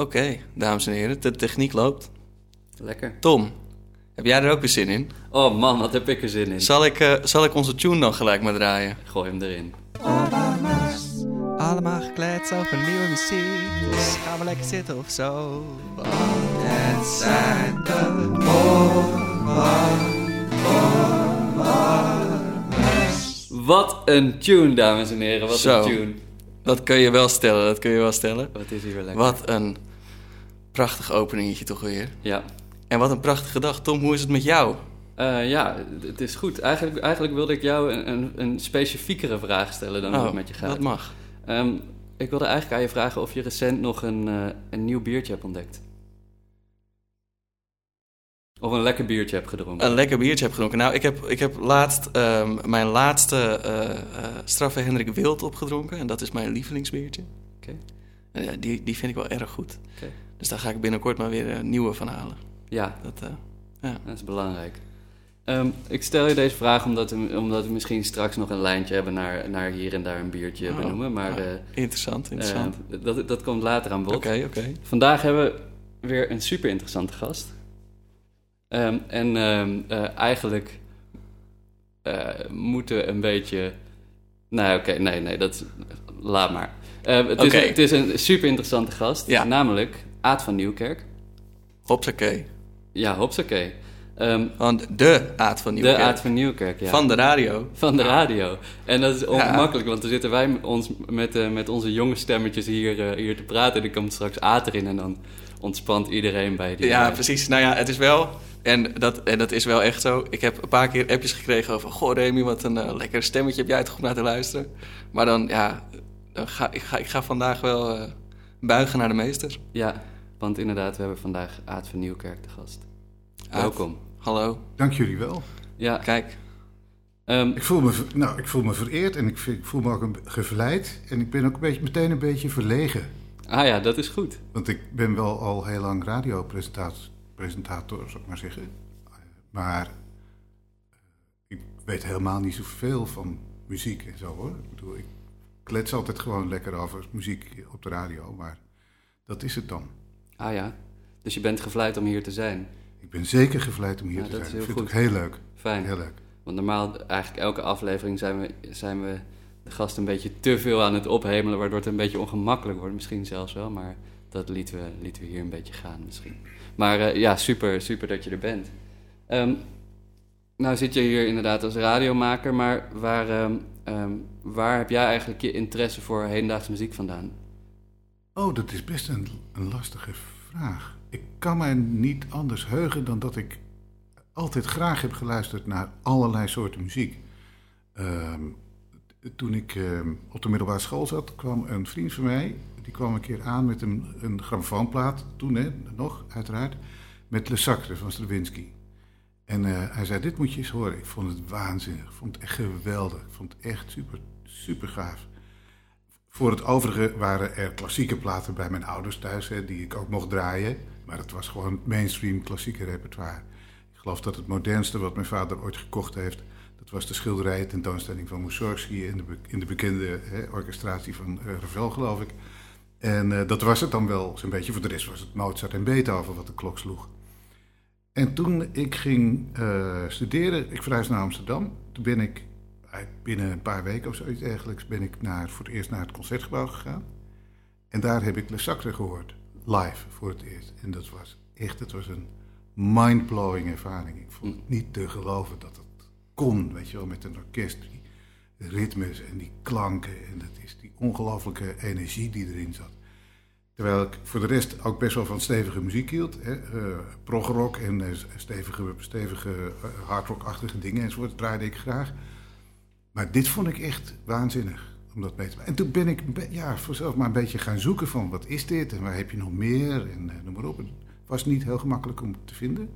Oké, dames en heren, de techniek loopt. Lekker. Tom, heb jij er ook weer zin in? Oh man, wat heb ik er zin in. Zal ik, eh, zal ik onze tune dan gelijk maar draaien? Gooi hem erin. Allemaal gekleed over nieuwe muziek. Dus gaan we lekker zitten of zo. Want het zijn de Wat een tune, dames en heren. Wat Zo. een tune. Dat kun je wel stellen, dat kun je wel stellen. Wat is hier weer lekker. Wat een prachtig openingetje toch weer. Ja. En wat een prachtige dag. Tom, hoe is het met jou? Eh, ja, het is goed. Eigenlijk, eigenlijk wilde ik jou een, een, een specifiekere vraag stellen dan hoe het met je gaat. Oh, dat mag. Ehm, ik wilde eigenlijk aan je vragen of je recent nog een, eh, een nieuw biertje hebt ontdekt. Of een lekker biertje hebt gedronken. Een lekker biertje heb gedronken. Nou, ik heb, ik heb laatst ehm, mijn laatste eh, straffe Hendrik Wild opgedronken. En dat is mijn lievelingsbiertje. Oké. Die, die vind ik wel erg goed. Oké. Dus daar ga ik binnenkort maar weer een nieuwe van halen. Ja, Dat, eh, ja. dat is belangrijk. Ehm, ik stel je deze vraag omdat we, omdat we misschien straks nog een lijntje hebben naar, naar hier en daar een biertje Oh, benoemen. Maar ja. eh, Interessant, interessant. eh, dat, dat komt later aan bod. Oké, oké. Vandaag hebben we weer een super interessante gast. Ehm, en ehm, eh, eigenlijk eh, moeten we een beetje. Nee, oké, nee, nee, dat laat maar. Eh, het, is, het is een super interessante gast, Ja. namelijk Aad van Nieuwkerk. Hopsakee. Ja, hopsakee. Ehm Van de Aad van Nieuwkerk. de Aad van Nieuwkerk, ja. Van de radio. Van de radio. En dat is ongemakkelijk, want dan zitten wij met ons, met, eh, met onze jonge stemmetjes hier, eh, hier te praten. En dan komt straks Aad erin en dan ontspant iedereen bij die... Ja, eh, precies. Nou ja, het is wel... En dat, en dat is wel echt zo. Ik heb een paar keer appjes gekregen over... Goh, Remy, wat een lekker stemmetje heb jij om naar te luisteren. Maar dan, ja... Dan ga, ik, ga, ik ga vandaag wel buigen naar de meester. Ja, want inderdaad, we hebben vandaag Aad van Nieuwkerk te gast. Aad. Welkom. Hallo. Dank jullie wel. Ja, Kijk. ehm, Ik voel me, nou, ik voel me vereerd en ik, vind- ik voel me ook een, gevleid. En ik ben ook een beetje, meteen een beetje verlegen. ah ja, dat is goed. Want ik ben wel al heel lang radiopresentator, presentator, zou ik maar zeggen. Maar eh, ik weet helemaal niet zoveel van muziek en zo hoor. Ik bedoel, ik klets altijd gewoon lekker over muziek op de radio, maar dat is het dan. Ah ja, dus je bent gevleid om hier te zijn. Ik ben zeker gevleid om hier Ja, te dat zijn. is heel ik vind goed. het ook heel leuk. Fijn. Heel leuk. Want normaal, eigenlijk elke aflevering zijn we, zijn we de gast een beetje te veel aan het ophemelen, waardoor het een beetje ongemakkelijk wordt. Misschien zelfs wel, maar dat lieten we, lieten we hier een beetje gaan misschien. Maar eh, ja, super, super dat je er bent. Ehm, nou zit je hier inderdaad als radiomaker, maar waar, ehm, ehm, waar heb jij eigenlijk je interesse voor hedendaagse muziek vandaan? Oh, dat is best een, een lastige vraag. Ik kan mij niet anders heugen dan dat ik altijd graag heb geluisterd naar allerlei soorten muziek. Ehm, toen ik ehm, op de middelbare school zat, kwam een vriend van mij, die kwam een keer aan met een, een grammofoonplaat, toen hè, nog uiteraard, met Le Sacre van Stravinsky. En eh, hij zei, dit moet je eens horen. Ik vond het waanzinnig, ik vond het echt geweldig, ik vond het echt super, super gaaf. Voor het overige waren er klassieke platen bij mijn ouders thuis, hè, die ik ook mocht draaien. Maar het was gewoon mainstream klassieke repertoire. Ik geloof dat het modernste wat mijn vader ooit gekocht heeft, dat was de schilderijen tentoonstelling van Mussorgsky in de, in de bekende hè, orchestratie van eh, Ravel, geloof ik. En eh, dat was het dan wel zo'n beetje. Voor de rest was het Mozart en Beethoven wat de klok sloeg. En toen ik ging eh, studeren, ik verhuisde naar Amsterdam. Toen ben ik binnen een paar weken of zoiets dergelijks ben ik naar, voor het eerst naar het concertgebouw gegaan. En daar heb ik Le Sacre gehoord, live voor het eerst. En dat was echt, het was een mind-blowing ervaring. Ik vond het niet te geloven dat het kon, weet je wel, met een orkest. Die ritmes en die klanken en dat is die ongelooflijke energie die erin zat. Terwijl ik voor de rest ook best wel van stevige muziek hield. Hè? eh progrock en eh, stevige, stevige eh, hardrock-achtige dingen enzovoort draaide ik graag. Maar dit vond ik echt waanzinnig om dat mee te maken. En toen ben ik ja, vanzelf maar een beetje gaan zoeken van wat is dit en waar heb je nog meer en eh, noem maar op. Het was niet heel gemakkelijk om te vinden.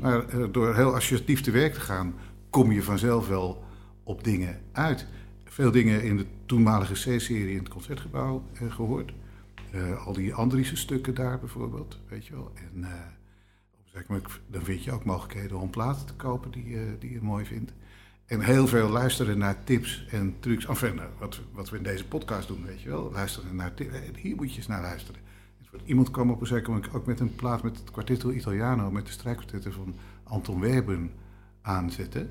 Maar eh, door heel associatief te werk te gaan, kom je vanzelf wel op dingen uit. Veel dingen in de toenmalige C-serie in het concertgebouw eh, gehoord. Eh, al die Andriessen stukken daar bijvoorbeeld, weet je wel. En zeker moment, dan vind je ook mogelijkheden om platen te kopen die, die je mooi vindt. En heel veel luisteren naar tips en trucs. Enfin, nou, wat, wat we in deze podcast doen, weet je wel. Luisteren naar tips. Hier moet je eens naar luisteren. iemand kwam op een zeker moment ook met een plaat met het Quartetto Italiano, met de strijkkwartetten van Anton Webern aanzetten.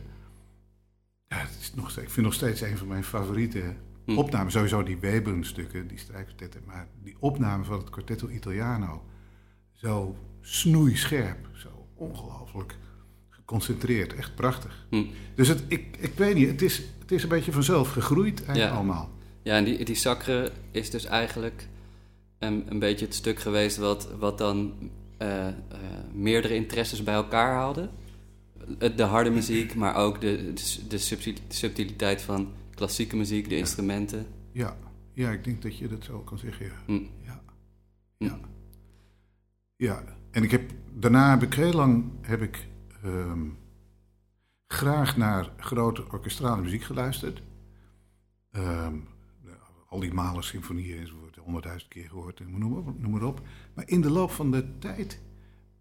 Ja, het is nog steeds, ik vind nog steeds een van mijn favoriete Hm. opnamen. Sowieso die Webern-stukken, die strijkkwartetten. Maar die opname van het Quartetto Italiano, zo snoeischerp, zo ongelooflijk geconcentreerd. Echt prachtig. Hm. Dus het, ik, ik weet niet, het is, het is een beetje vanzelf gegroeid eigenlijk Ja. allemaal. Ja, en die, die Sacre is dus eigenlijk een, een beetje het stuk geweest wat, wat dan eh, eh, meerdere interesses bij elkaar haalde. De harde muziek, maar ook de, de, de subtil- subtiliteit van klassieke muziek, de instrumenten. Ja, ja, ik denk dat je dat zo kan zeggen, ja. Hm. Ja. Hm. Ja. Ja, en ik heb, daarna heb ik heel lang heb ik, ehm, graag naar grote orkestrale muziek geluisterd. Ehm, al die Mahler symfonieën enzovoort, honderdduizend keer gehoord, en noem, maar noem maar op. Maar in de loop van de tijd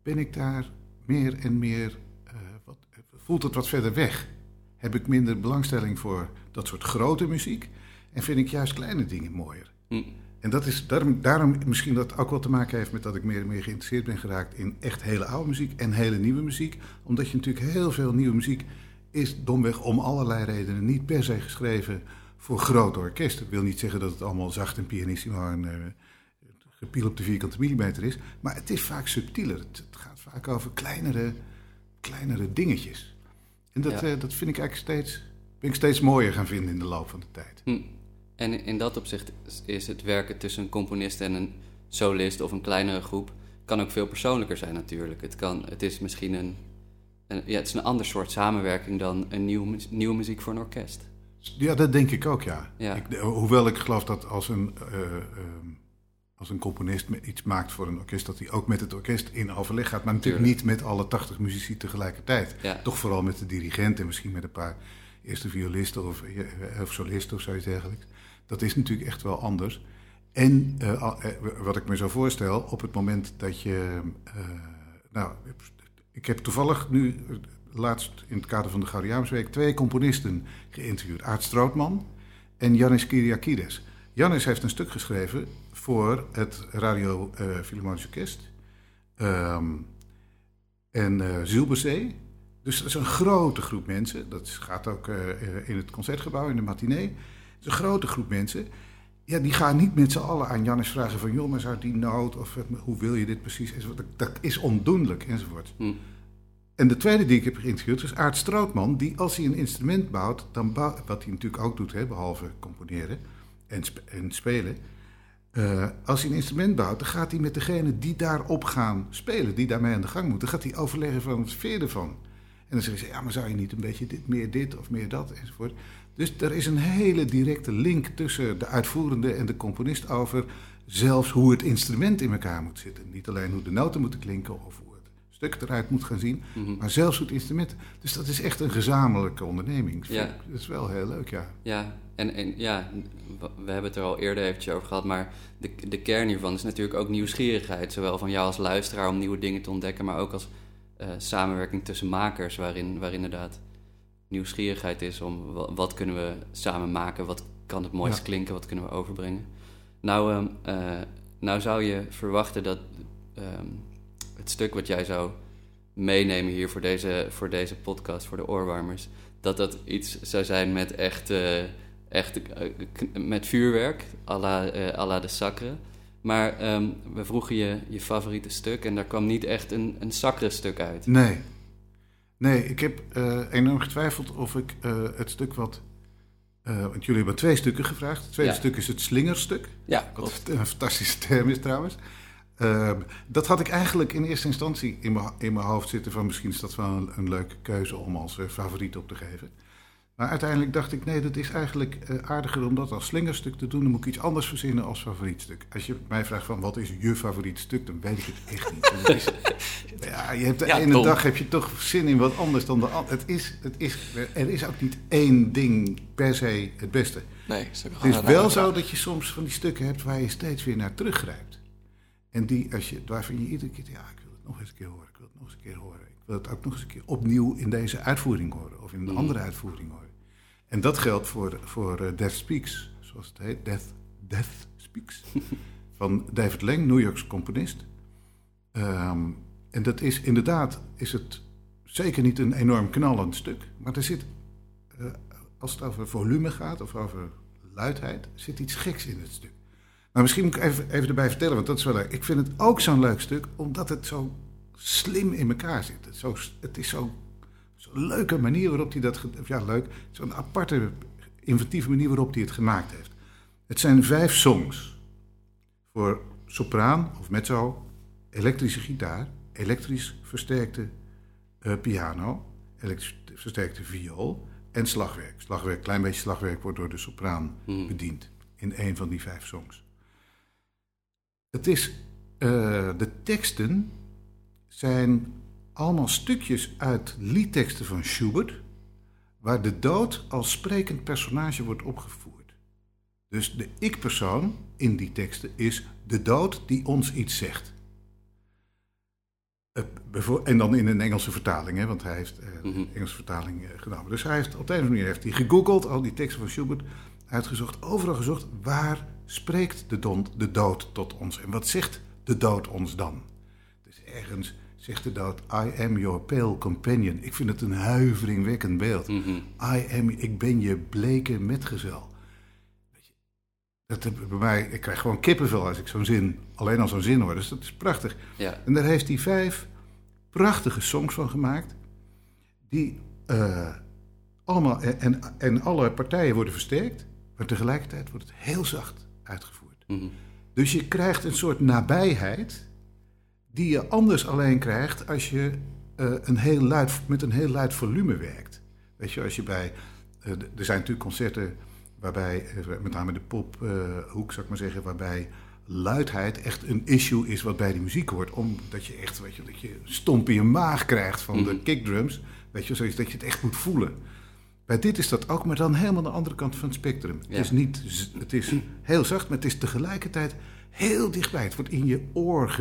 ben ik daar meer en meer, eh, wat, voelt het wat verder weg. Heb ik minder belangstelling voor dat soort grote muziek en vind ik juist kleine dingen mooier. Hm. En dat is daarom, daarom misschien dat ook wel te maken heeft met dat ik meer en meer geïnteresseerd ben geraakt in echt hele oude muziek en hele nieuwe muziek. Omdat je natuurlijk heel veel nieuwe muziek is domweg om allerlei redenen niet per se geschreven voor grote orkesten. Ik wil niet zeggen dat het allemaal zacht en pianissimo en eh, gepiel op de vierkante millimeter is. Maar het is vaak subtieler. Het, het gaat vaak over kleinere, kleinere dingetjes. En dat, Ja. eh, dat vind ik eigenlijk steeds, ben ik steeds mooier gaan vinden in de loop van de tijd. Hm. En in dat opzicht is- het werken tussen een componist en een solist of een kleinere groep kan ook veel persoonlijker zijn natuurlijk. Het, kan, het is misschien een, een, ja, het is een ander soort samenwerking dan een nieuw, nieuwe muziek voor een orkest. Ja, dat denk ik ook, ja. Ja. Ik, hoewel ik geloof dat als een, eh, ehm, als een componist iets maakt voor een orkest, dat hij ook met het orkest in overleg gaat. Maar natuurlijk Tuurlijk. niet met alle 80 muzici tegelijkertijd. Ja. Toch vooral met de dirigent en misschien met een paar eerste violisten of, eh, of solisten of zoiets dergelijks. Dat is natuurlijk echt wel anders. En eh, eh, wat ik me zo voorstel, op het moment dat je. eh, nou, ik heb toevallig nu, laatst in het kader van de Gaudiamusweek, twee componisten geïnterviewd: Aart Strootman en Yannis Kyriakides. Yannis heeft een stuk geschreven voor het Radio eh Philharmonisch Orkest. Ehm, en Zielbezee. Dus dat is een grote groep mensen. Dat gaat ook in het concertgebouw, in de matinee. Een grote groep mensen. Ja, die gaan niet met z'n allen aan Jannis vragen van... joh, maar zou die noot of eh, hoe wil je dit precies? Dat, dat is ondoenlijk, enzovoort. Hm. En de tweede die ik heb geïnterviewd is Aart Strootman... die als hij een instrument bouwt, dan wat hij natuurlijk ook doet... Hè, behalve componeren en, sp- en spelen... eh, als hij een instrument bouwt, dan gaat hij met degene die daarop gaan spelen... die daarmee aan de gang moeten, gaat hij overleggen van wat je ervan? En dan zeggen ze, ja, maar zou je niet een beetje dit, meer dit of meer dat enzovoort. Dus er is een hele directe link tussen de uitvoerende en de componist over zelfs hoe het instrument in elkaar moet zitten. Niet alleen hoe de noten moeten klinken of hoe het stuk eruit moet gaan zien, Mhm. maar zelfs hoe het instrument. Dus dat is echt een gezamenlijke onderneming. Ja. Dat is wel heel leuk, ja. Ja, en, en ja, we hebben het er al eerder eventjes over gehad, maar de, de kern hiervan is natuurlijk ook nieuwsgierigheid. Zowel van jou als luisteraar om nieuwe dingen te ontdekken, maar ook als eh, samenwerking tussen makers, waarin, waarin inderdaad nieuwsgierigheid is om wa- wat kunnen we samen maken, wat kan het mooist Ja. klinken, wat kunnen we overbrengen. Nou, ehm, eh, nou zou je verwachten dat ehm, het stuk wat jij zou meenemen hier voor deze, voor deze podcast, voor de oorwarmers, dat dat iets zou zijn met echt, eh, echt eh, met vuurwerk, à la, à la de Sacre. Maar ehm, we vroegen je je favoriete stuk en daar kwam niet echt een, een Sacre stuk uit. Nee. Nee, ik heb eh, enorm getwijfeld of ik eh, het stuk wat... eh, want jullie hebben twee stukken gevraagd. Het tweede Ja. stuk is het slingerstuk. Ja, Wat een fantastische term is trouwens. Ehm, dat had ik eigenlijk in eerste instantie in mijn, in mijn hoofd zitten van misschien is dat wel een, een leuke keuze om als favoriet op te geven. Maar uiteindelijk dacht ik, nee, dat is eigenlijk eh, aardiger om dat als slingerstuk te doen. Dan moet ik iets anders verzinnen als favorietstuk. Als je mij vraagt van wat is je favoriet stuk, dan weet ik het echt niet. Het is, ja, je hebt de Ja, ene dag heb je toch zin in wat anders dan de andere. Het is, het is, er is ook niet één ding per se het beste. Nee, Het is wel zo dat je soms van die stukken hebt waar je steeds weer naar teruggrijpt. En die, als je, waarvan je iedere keer, ja, ik wil het nog eens een keer horen, ik wil het nog eens een keer horen. Ik wil het ook nog eens een keer opnieuw in deze uitvoering horen, of in een Mhm. andere uitvoering horen. En dat geldt voor, voor eh, Death Speaks, zoals het heet, Death, Death Speaks, van David Lang, New Yorkse componist. Ehm, en dat is inderdaad, is het zeker niet een enorm knallend stuk. Maar er zit, eh, als het over volume gaat of over luidheid, zit iets geks in het stuk. Maar misschien moet ik even, even erbij vertellen, want dat is wel leuk. Ik vind het ook zo'n leuk stuk, omdat het zo slim in elkaar zit. Het, zo, het is zo'n zo leuke manier waarop hij dat... Ja, leuk. Zo'n aparte, inventieve manier waarop hij het gemaakt heeft. Het zijn vijf songs. Voor sopraan of mezzo, elektrische gitaar, elektrisch versterkte eh, piano, elektrisch versterkte viool en slagwerk. Slagwerk, klein beetje slagwerk wordt door de sopraan Mhm. bediend in een van die vijf songs. Het is, eh, de teksten zijn allemaal stukjes uit liedteksten van Schubert, waar de dood als sprekend personage wordt opgevoerd. Dus de ik-persoon in die teksten is de dood die ons iets zegt. Eh, En dan in een Engelse vertaling, hè, want hij heeft eh, Mhm. een Engelse vertaling eh, genomen. Dus hij heeft op de een of andere manier heeft hij gegoogeld, al die teksten van Schubert, uitgezocht, overal gezocht, waar spreekt de, don, de dood tot ons? En wat zegt de dood ons dan? Dus ergens zegt de dood, I am your pale companion. Ik vind het een huiveringwekkend beeld. Mhm. I am, ik ben je bleke metgezel. Dat bij mij, ik krijg gewoon kippenvel als ik zo'n zin, alleen al zo'n zin hoor. Dus dat is prachtig. Ja. En daar heeft hij vijf prachtige songs van gemaakt. Die eh, allemaal, en, en, en alle partijen worden versterkt. Maar tegelijkertijd wordt het heel zacht uitgevoerd. Mhm. Dus je krijgt een soort nabijheid. Die je anders alleen krijgt als je eh, een heel luid, met een heel luid volume werkt. Weet je, als je bij. eh, er zijn natuurlijk concerten waarbij, eh, met name de pophoek zou ik maar zeggen, waarbij luidheid echt een issue is wat bij die muziek hoort. Omdat je echt, weet je, dat je stomp in je maag krijgt van de Mhm. kickdrums. Weet je, zoiets dat je het echt moet voelen. Bij dit is dat ook, maar dan helemaal de andere kant van het spectrum. Ja. Het is niet, het is heel zacht, maar het is tegelijkertijd heel dichtbij. Het wordt in je oor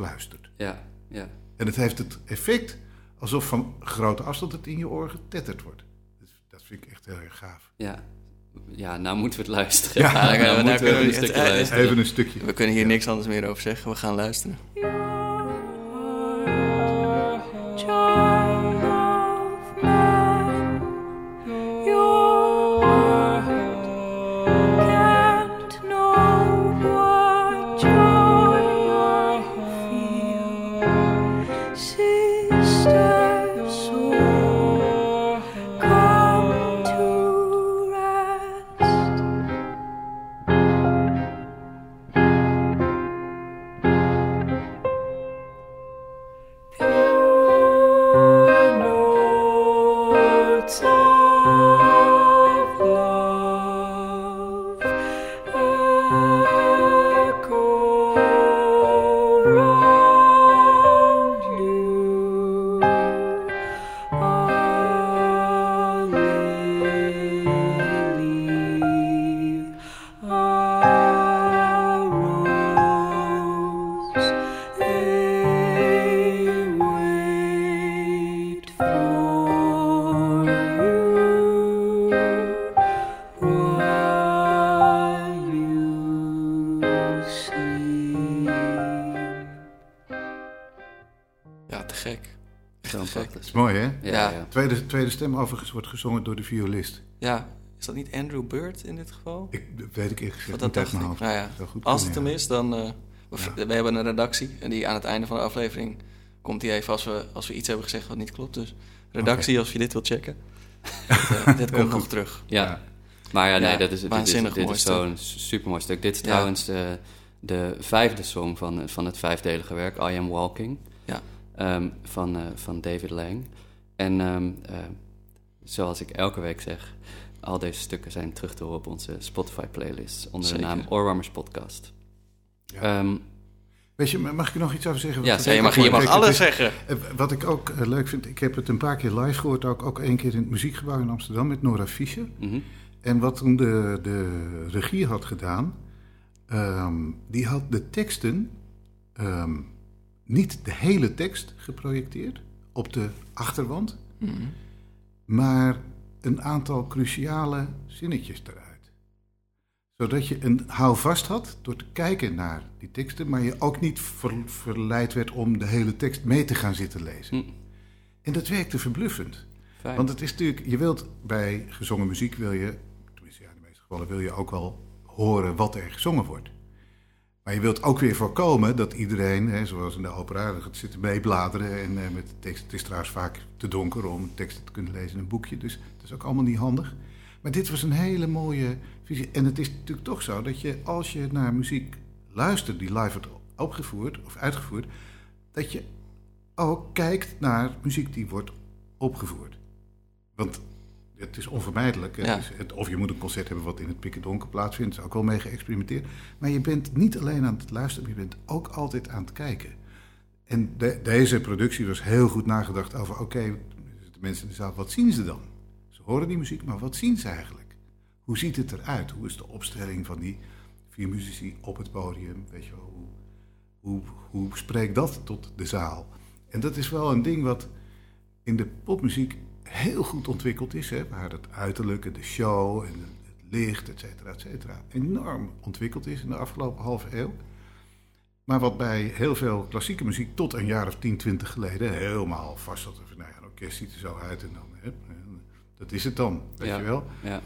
gefluisterd. Ja, ja. En het heeft het effect alsof van grote afstand het in je oor getetterd wordt. Dus dat vind ik echt heel erg gaaf. Ja. Ja, nou moeten we het luisteren. Ja, nou, nou kunnen we- moeten we nou een kunnen we- stukje luisteren. Even een stukje. We kunnen hier niks anders meer over zeggen. We gaan luisteren. Is mooi, hè? Ja. Tweede, tweede stem overigens wordt gezongen door de violist. Ja, is dat niet Andrew Bird in dit geval? Ik weet ik eerlijk gezegd dat niet uit dacht mijn ik. hoofd. Nou ja, goed als het hem is, dan... eh, we, Ja. we hebben een redactie en die aan het einde van de aflevering komt die even als we, als we iets hebben gezegd wat niet klopt. Dus redactie, als je dit wilt checken. dit, eh, dit komt nog terug. Ja. Ja. Maar ja, nee, Ja, dat is, dit is, waanzinnig dit is zo'n super mooi stuk. Dit is Ja. trouwens de, de vijfde song van, van het vijfdelige werk, I Am Walking, Ehm, van, eh, van David Lang. En ehm, eh, zoals ik elke week zeg, al deze stukken zijn terug te horen op onze Spotify-playlist onder Zeker. de naam Oorwarmers Podcast. Ja. Ehm, Weet je, mag ik er nog iets over zeggen? Ja, Ja, je mag, je mag is- alles zeggen. Eh, Wat ik ook leuk vind, ik heb het een paar keer live gehoord, ook, ook één keer in het muziekgebouw in Amsterdam met Nora Fischer. mhm. En wat toen de, de regie had gedaan, die had de teksten, niet de hele tekst geprojecteerd op de achterwand, maar een aantal cruciale zinnetjes eruit. Zodat je een houvast had door te kijken naar die teksten, maar je ook niet ver- verleid werd om de hele tekst mee te gaan zitten lezen. Hm. En dat werkte verbluffend. Fijn. Want het is natuurlijk, je wilt bij gezongen muziek wil je, tenminste ja, in de meeste gevallen wil je ook wel horen wat er gezongen wordt. Maar je wilt ook weer voorkomen dat iedereen, hè, zoals in de opera, gaat zitten meebladeren en eh, met de tekst. Het is trouwens vaak te donker om teksten te kunnen lezen in een boekje, dus het is ook allemaal niet handig. Maar dit was een hele mooie visie. En het is natuurlijk toch zo dat je, als je naar muziek luistert die live wordt opgevoerd of uitgevoerd, dat je ook kijkt naar muziek die wordt opgevoerd. Want het is onvermijdelijk. Het Ja. is het- of je moet een concert hebben wat in het pikken donker plaatsvindt. Is ook wel mee geëxperimenteerd. Maar je bent niet alleen aan het luisteren, maar je bent ook altijd aan het kijken. En de- deze productie was heel goed nagedacht over... oké, de mensen in de zaal, wat zien ze dan? Ze horen die muziek, maar wat zien ze eigenlijk? Hoe ziet het eruit? Hoe is de opstelling van die vier muzici op het podium? Weet je wel, hoe, hoe, hoe spreekt dat tot de zaal? En dat is wel een ding wat in de popmuziek heel goed ontwikkeld is. Hè? Waar het uiterlijke, de show en het licht, et cetera, et cetera, enorm ontwikkeld is in de afgelopen halve eeuw. Maar wat bij heel veel klassieke muziek tot een jaar of 10, 20 geleden helemaal vast zat. Van, nou ja, een orkest ziet er zo uit en dan, hè, dat is het dan, weet Ja. je wel. Ja.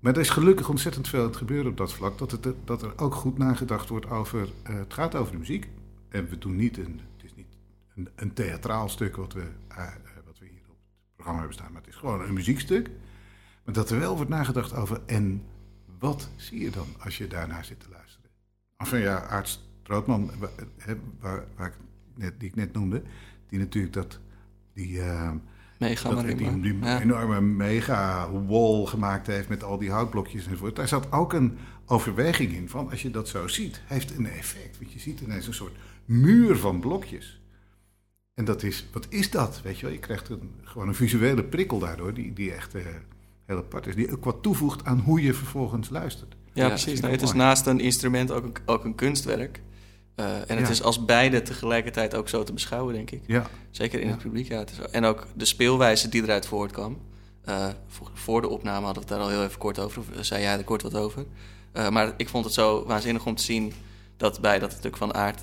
Maar er is gelukkig ontzettend veel aan het gebeuren op dat vlak. Dat, het, dat er ook goed nagedacht wordt over. eh, het gaat over de muziek. En we doen niet een. Het is niet een, een theatraal stuk wat we, eh, programma hebben staan. Maar het is gewoon een muziekstuk. Maar dat er wel wordt nagedacht over. En wat zie je dan als je daarnaar zit te luisteren? Enfin ja, Aart Strootman, waar, waar ik net, die ik net noemde. Die natuurlijk dat. Die, eh, Mega dat marimba. die, die Ja. enorme mega wall gemaakt heeft met al die houtblokjes enzovoort. Daar zat ook een overweging in van als je dat zo ziet, heeft een effect. Want je ziet ineens een soort muur van blokjes. En dat is, wat is dat? Weet je wel, je krijgt een, gewoon een visuele prikkel daardoor, die, die echt eh, heel apart is. Die ook wat toevoegt aan hoe je vervolgens luistert. Ja, Ja, precies. Nee, het is naast een instrument ook een, ook een kunstwerk. Eh, en het Ja. is als beide tegelijkertijd ook zo te beschouwen, denk ik. Ja, Zeker in Ja. het publiek, ja. Het is, en ook de speelwijze die eruit voortkwam. Eh, voor, voor de opname hadden we het daar al heel even kort over. Of zei jij er kort wat over. Eh, maar ik vond het zo waanzinnig om te zien dat bij dat stuk van aard...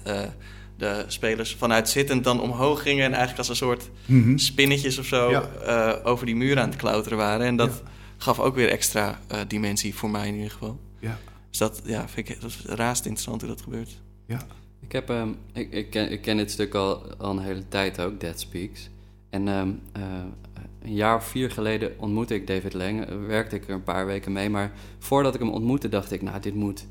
de spelers vanuit zittend dan omhoog gingen... en eigenlijk als een soort Mhm. spinnetjes of zo... Ja. eh, over die muur aan het klauteren waren. En dat Ja. gaf ook weer extra eh, dimensie voor mij in ieder geval. ja, Dus dat, ja, vind ik dat is raast interessant hoe dat gebeurt. ja. Ik, heb, ehm, ik, ik, ken, ik ken dit stuk al, al een hele tijd ook, Dead Speaks. En ehm, eh, een jaar of vier geleden ontmoette ik David Lang. Werkte ik er een paar weken mee. Maar voordat ik hem ontmoette, dacht ik... nou, dit moet,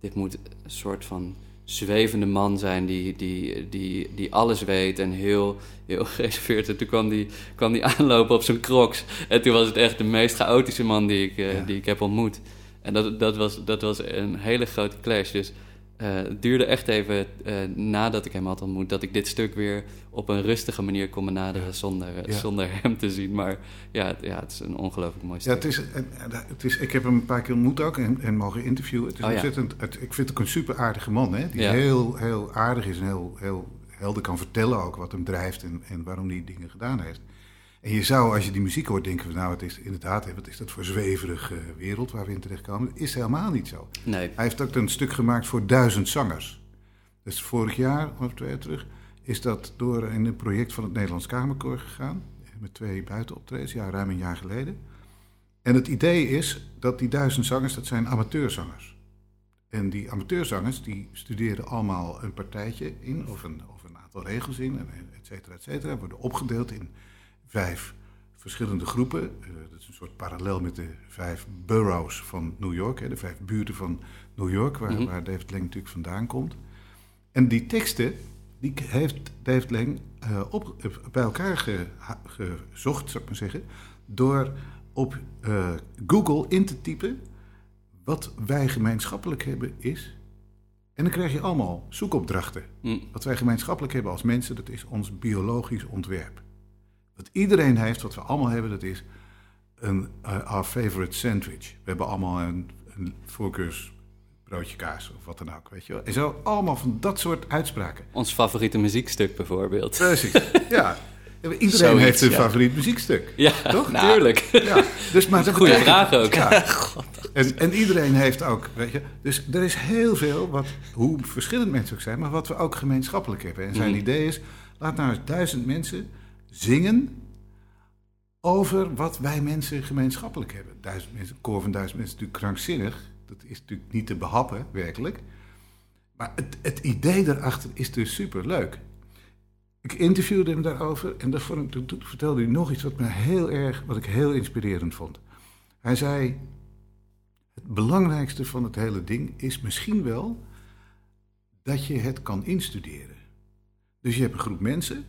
dit moet een soort van zwevende man zijn... die, die, die, die alles weet en heel, heel gereserveerd. En toen kwam die, kwam die aanlopen op zijn crocs. En toen was het echt de meest chaotische man die ik, eh, Ja. die ik heb ontmoet. En dat, dat, was, dat was een hele grote clash. Dus eh, het duurde echt even eh, nadat ik hem had ontmoet... dat ik dit stuk weer op een rustige manier kon benaderen... Zonder, eh, Ja. zonder hem te zien. Maar ja, het, ja, het is een ongelooflijk mooi Ja, stuk. het is, en het is, ik heb hem een paar keer ontmoet ook en, en mogen interviewen. Het is Oh ja. ontzettend, het, ik vind het ook een super aardige man, hè, die Ja. heel, heel aardig is en heel, heel helder kan vertellen ook wat hem drijft en, en waarom hij dingen gedaan heeft. En je zou, als je die muziek hoort, denken van nou, het is inderdaad, wat is dat voor zweverige wereld waar we in terechtkomen. Dat is helemaal niet zo. Nee, Hij heeft ook een stuk gemaakt voor duizend zangers. Dus vorig jaar, of twee jaar terug, is dat door in een project van het Nederlands Kamerkoor gegaan. Met twee buitenoptredens, ja, ruim een jaar geleden. En het idee is dat die duizend zangers, dat zijn amateurzangers. En die amateurzangers, die studeren allemaal een partijtje in, of een, of een aantal regels in, et cetera, et cetera. Worden opgedeeld in vijf verschillende groepen. Eh, dat is een soort parallel met de vijf boroughs van New York, hè, de vijf buurten van New York, waar, Mhm. waar David Lang natuurlijk vandaan komt. En die teksten, die heeft David Lang eh, op, eh, bij elkaar ge- gezocht, zou ik maar zeggen, door op Google in te typen wat wij gemeenschappelijk hebben is. En dan krijg je allemaal zoekopdrachten. Hm, Wat wij gemeenschappelijk hebben als mensen, dat is ons biologisch ontwerp. Wat iedereen heeft, wat we allemaal hebben, dat is een uh, our favorite sandwich. We hebben allemaal een, een voorkeursbroodje kaas of wat dan ook, weet je wel. En zo allemaal van dat soort uitspraken. ons favoriete muziekstuk bijvoorbeeld. Precies, ja. Iedereen Zoiets, heeft een ja. favoriet muziekstuk. Ja, Toch? tuurlijk. Ja. Dus, maar dat Goeie betekent- vraag ook. Ja. En, en iedereen heeft ook, weet je. Dus er is heel veel, wat, hoe verschillend mensen ook zijn, maar wat we ook gemeenschappelijk hebben. En zijn Mhm. idee is, laat nou eens duizend mensen zingen over wat wij mensen gemeenschappelijk hebben. Duizend mensen, koor van duizend mensen is natuurlijk krankzinnig. Dat is natuurlijk niet te behappen, werkelijk. Maar het, het idee daarachter is dus superleuk. Ik interviewde hem daarover en toen, toen vertelde hij nog iets wat, me heel erg, wat ik heel inspirerend vond. Hij zei, het belangrijkste van het hele ding is misschien wel dat je het kan instuderen. Dus je hebt een groep mensen,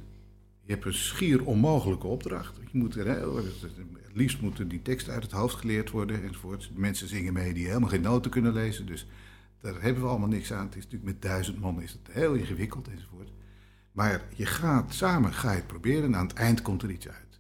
je hebt een schier onmogelijke opdracht. Je moet het liefst moeten die teksten uit het hoofd geleerd worden enzovoort. Mensen zingen mee die helemaal geen noten kunnen lezen, dus daar hebben we allemaal niks aan. Het is natuurlijk met duizend man is het heel ingewikkeld enzovoort. Maar je gaat samen, ga je het proberen en aan het eind komt er iets uit.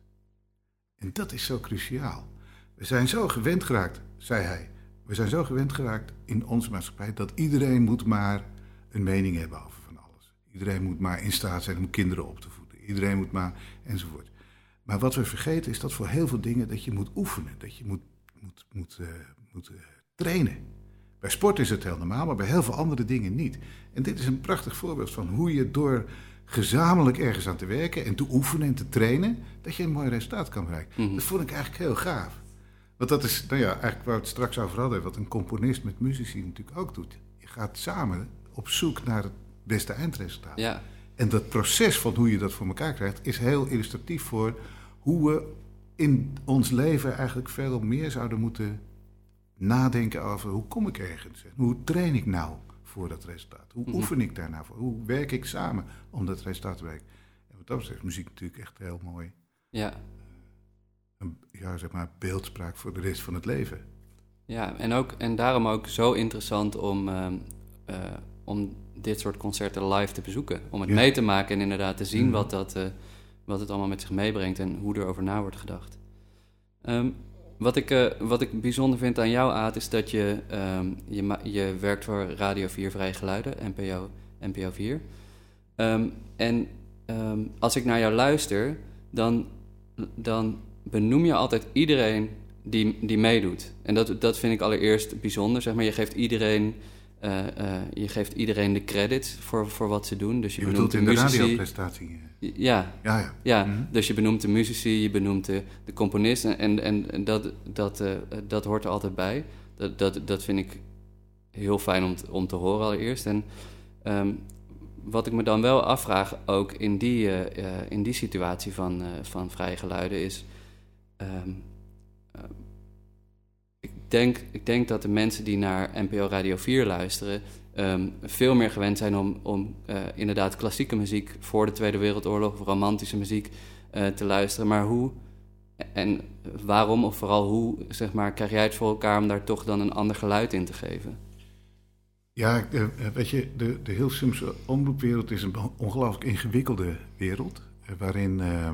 En dat is zo cruciaal. We zijn zo gewend geraakt, zei hij. We zijn zo gewend geraakt in onze maatschappij dat iedereen moet maar een mening hebben over van alles. Iedereen moet maar in staat zijn om kinderen op te. Iedereen moet maar enzovoort. Maar wat we vergeten is dat voor heel veel dingen dat je moet oefenen, dat je moet, moet, moet, eh, moet eh, trainen. Bij sport is het heel normaal, maar bij heel veel andere dingen niet. En dit is een prachtig voorbeeld van hoe je door gezamenlijk ergens aan te werken en te oefenen en te trainen, dat je een mooi resultaat kan bereiken. Mhm. Dat vond ik eigenlijk heel gaaf. Want dat is, nou ja, eigenlijk waar we het straks over hadden, wat een componist met muzici natuurlijk ook doet. Je gaat samen op zoek naar het beste eindresultaat. Ja, En dat proces van hoe je dat voor elkaar krijgt, is heel illustratief voor hoe we in ons leven eigenlijk veel meer zouden moeten nadenken over hoe kom ik ergens? En hoe train ik nou voor dat resultaat? Hoe Mhm. oefen ik daarna voor? Hoe werk ik samen om dat resultaat te bereiken? En wat dat betreft is muziek natuurlijk echt heel mooi. ja. Een, ja, zeg maar, beeldspraak voor de rest van het leven. Ja, en, ook, en daarom ook zo interessant om, ehm, eh, om dit soort concerten live te bezoeken. Om het Ja. mee te maken en inderdaad te zien Mhm. wat, dat, eh, wat het allemaal met zich meebrengt en hoe er over na wordt gedacht. Ehm, wat, ik, eh, wat ik bijzonder vind aan jou, Aad, is dat je, ehm, je, je werkt voor Radio 4 Vrije Geluiden, NPO, NPO 4. Ehm, en als ik naar jou luister, dan, dan benoem je altijd iedereen die, die meedoet. En dat, dat vind ik allereerst bijzonder. Zeg maar, je geeft iedereen, eh, eh, je geeft iedereen de credit voor, voor wat ze doen. Dus je, Je benoemt bedoelt in de radioprestatie. eh. Ja, Ja, ja. Mhm. dus je benoemt de muzici, je benoemt de, de componist en, en, en, dat, dat, dat hoort er altijd bij. Dat, dat, dat vind ik heel fijn om, te- om te horen allereerst. En ehm, wat ik me dan wel afvraag, ook in die, in die situatie van, van vrije geluiden, is... ehm, eh, denk, ik denk dat de mensen die naar NPO Radio 4 luisteren... ehm, veel meer gewend zijn om, om eh, inderdaad klassieke muziek voor de Tweede Wereldoorlog... of romantische muziek eh, te luisteren. Maar hoe en waarom, of vooral hoe, zeg maar, krijg jij het voor elkaar... om daar toch dan een ander geluid in te geven? Ja, eh, weet je, de, de Hilversumse omroepwereld is een ongelooflijk ingewikkelde wereld. waarin ehm, eh,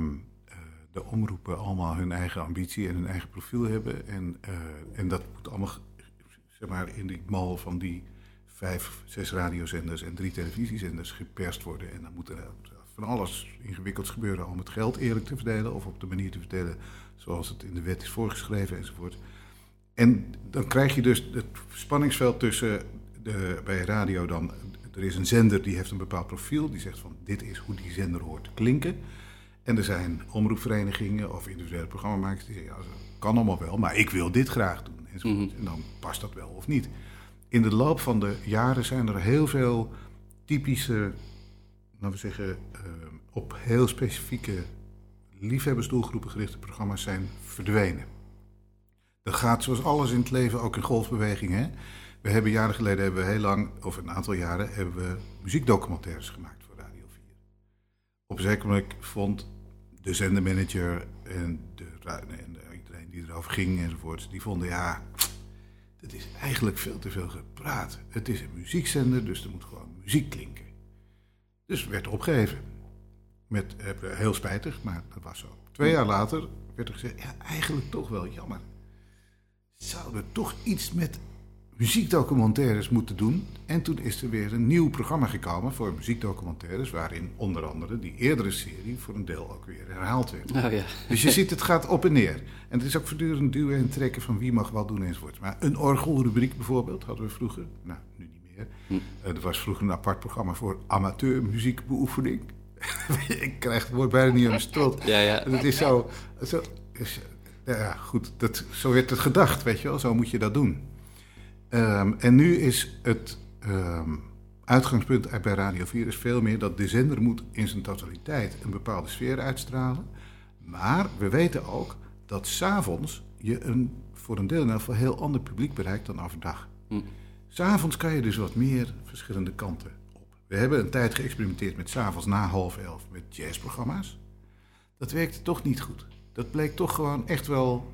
omroepen allemaal hun eigen ambitie en hun eigen profiel hebben. En, eh, en dat moet allemaal, zeg maar, in die mal van die vijf, zes radiozenders en drie televisiezenders geperst worden. En dan moet er van alles ingewikkelds gebeuren om het geld eerlijk te verdelen of op de manier te verdelen zoals het in de wet is voorgeschreven enzovoort. En dan krijg je dus het spanningsveld tussen de, bij radio dan. Er is een zender die heeft een bepaald profiel. Die zegt van dit is hoe die zender hoort te klinken. En er zijn omroepverenigingen of individuele programmamakers die zeggen ja, dat kan allemaal wel, maar ik wil dit graag doen. Mhm. En dan past dat wel of niet. In de loop van de jaren zijn er heel veel typische, laten we zeggen, eh, op heel specifieke liefhebbersdoelgroepen gerichte programma's zijn verdwenen. Dat gaat zoals alles in het leven ook in golfbewegingen. We hebben jaren geleden, hebben we heel lang, of een aantal jaren, hebben we muziekdocumentaires gemaakt voor Radio 4. Op een zeker moment vond de zendermanager en, de, en de- iedereen die erover ging enzovoort, die vonden ja, dat is eigenlijk veel te veel gepraat. Het is een muziekzender, dus er moet gewoon muziek klinken. Dus werd opgegeven. Met, eh, heel spijtig, maar dat was zo. Twee jaar later werd er gezegd, ja, eigenlijk toch wel jammer. Zouden we toch iets met muziekdocumentaires moeten doen. En toen is er weer een nieuw programma gekomen voor muziekdocumentaires, waarin onder andere die eerdere serie voor een deel ook weer herhaald werd. Oh ja. Dus je ziet, het gaat op en neer. En het is ook voortdurend duwen en trekken van wie mag wat doen enzovoort. Maar een orgelrubriek bijvoorbeeld hadden we vroeger. Nou, nu niet meer. Hm. Eh, er was vroeger een apart programma voor amateurmuziekbeoefening. Ik krijg het woord bijna niet aan de strot. Ja, ja. En het is zo... zo is, ja, goed, dat, zo werd het gedacht, weet je wel. Zo moet je dat doen. Ehm, en nu is het ehm, uitgangspunt bij Radio 4 is veel meer dat de zender moet in zijn totaliteit een bepaalde sfeer uitstralen. Maar we weten ook dat s'avonds je een, voor een deel geval heel ander publiek bereikt dan overdag. Hm. S'avonds kan je dus wat meer verschillende kanten op. We hebben een tijd geëxperimenteerd met s'avonds na half elf met jazzprogramma's. Dat werkte toch niet goed. Dat bleek toch gewoon echt wel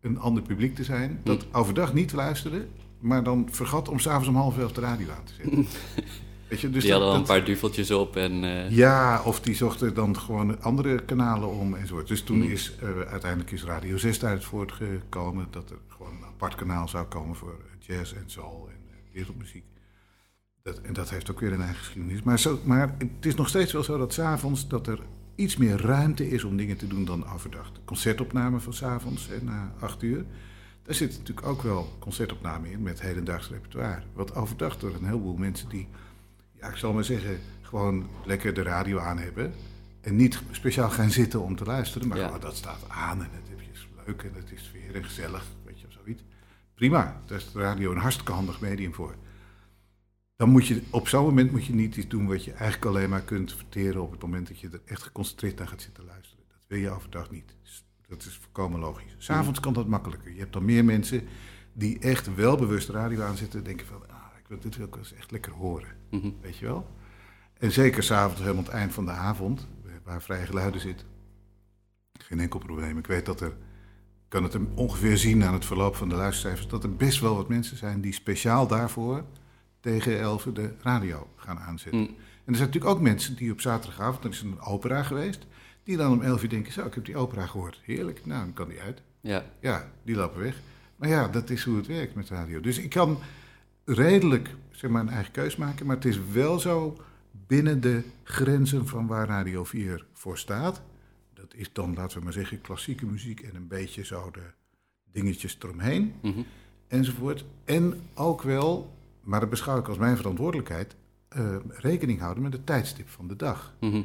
een ander publiek te zijn. Dat overdag niet luisterde, maar dan vergat om s'avonds om half elf de radio aan te zetten. Weet je, dus Die dat- hadden al een dat- paar duveltjes op en... eh, ja, of die zochten dan gewoon andere kanalen om enzovoort. Dus toen Mm. is uh, uiteindelijk is Radio 6 daaruit voortgekomen dat er gewoon een apart kanaal zou komen voor jazz en soul en uh, wereldmuziek. Dat, en dat heeft ook weer een eigen geschiedenis. Maar, zo, maar het is nog steeds wel zo dat s'avonds dat er iets meer ruimte is om dingen te doen dan overdag. De concertopname van s'avonds na acht uur. Daar zit natuurlijk ook wel concertopname in met hedendaags repertoire. Wat overdag door een heleboel mensen die ja, ik zal maar zeggen, gewoon lekker de radio aan hebben. En niet speciaal gaan zitten om te luisteren, maar Ja. gewoon dat staat aan en het is leuk en het is sfeer en gezellig, weet je, of zoiets. Prima, daar is de radio een hartstikke handig medium voor. Dan moet je, op zo'n moment moet je niet iets doen wat je eigenlijk alleen maar kunt verteren op het moment dat je er echt geconcentreerd naar gaat zitten luisteren. Dat wil je overdag niet. Dat is volkomen logisch. S'avonds kan dat makkelijker. Je hebt dan meer mensen die echt wel bewust radio aanzetten en denken van, ah, ik wil dit wil ik wel eens echt lekker horen. mhm. Weet je wel? En zeker s'avonds, helemaal het eind van de avond, waar vrije geluiden zit. Geen enkel probleem. Ik weet dat er, ik kan het ongeveer zien aan het verloop van de luistercijfers, dat er best wel wat mensen zijn die speciaal daarvoor tegen 11 de radio gaan aanzetten. Mm. En er zijn natuurlijk ook mensen die op zaterdagavond, er is een opera geweest, die dan om 11 uur denken, zo, ik heb die opera gehoord. Heerlijk, nou, dan kan die uit. Ja, Ja, die lopen weg. Maar ja, dat is hoe het werkt met radio. Dus ik kan redelijk zeg maar, een eigen keus maken. Maar het is wel zo binnen de grenzen van waar Radio 4 voor staat. Dat is dan, laten we maar zeggen, klassieke muziek en een beetje zo de dingetjes eromheen mhm. enzovoort. En ook wel, maar dat beschouw ik als mijn verantwoordelijkheid, eh, rekening houden met het tijdstip van de dag. Mhm.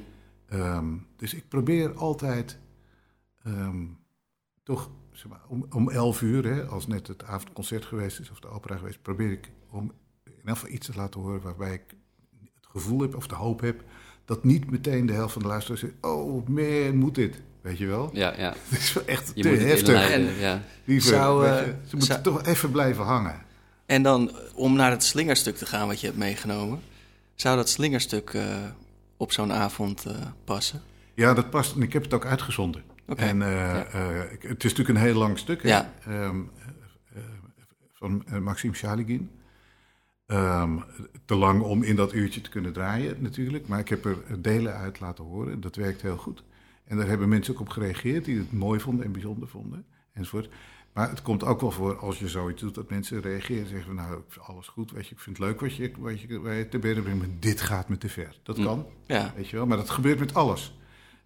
Ehm, dus ik probeer altijd ehm, toch zeg maar, om, om 11 uur, hè, als net het avondconcert geweest is of de opera geweest, probeer ik om in elk geval iets te laten horen waarbij ik het gevoel heb of de hoop heb dat niet meteen de helft van de luisteraars zegt: Oh man, moet dit? Weet je wel? ja, ja. Het is wel echt Je te heftig. inleiden, ja. Liever, Zou, weet eh, je, ze moeten zou- toch even blijven hangen. En dan eh, om naar het slingerstuk te gaan wat je hebt meegenomen. Zou dat slingerstuk eh, op zo'n avond eh, passen? Ja, dat past. En ik heb het ook uitgezonden. Oké. En eh, Ja. eh, het is natuurlijk een heel lang stuk? Ja. Ehm, eh, eh, van Maxime Shaligin. Ehm, te lang om in dat uurtje te kunnen draaien natuurlijk. Maar ik heb er delen uit laten horen. Dat werkt heel goed. En daar hebben mensen ook op gereageerd die het mooi vonden en bijzonder vonden. Enzovoort. Maar het komt ook wel voor als je zoiets doet dat mensen reageren en zeggen van nou, alles goed, weet je, ik vind het leuk wat je, wat je, je te binnen brengt, maar dit gaat me te ver. Dat Mm. kan. Ja, Weet je wel, maar dat gebeurt met alles.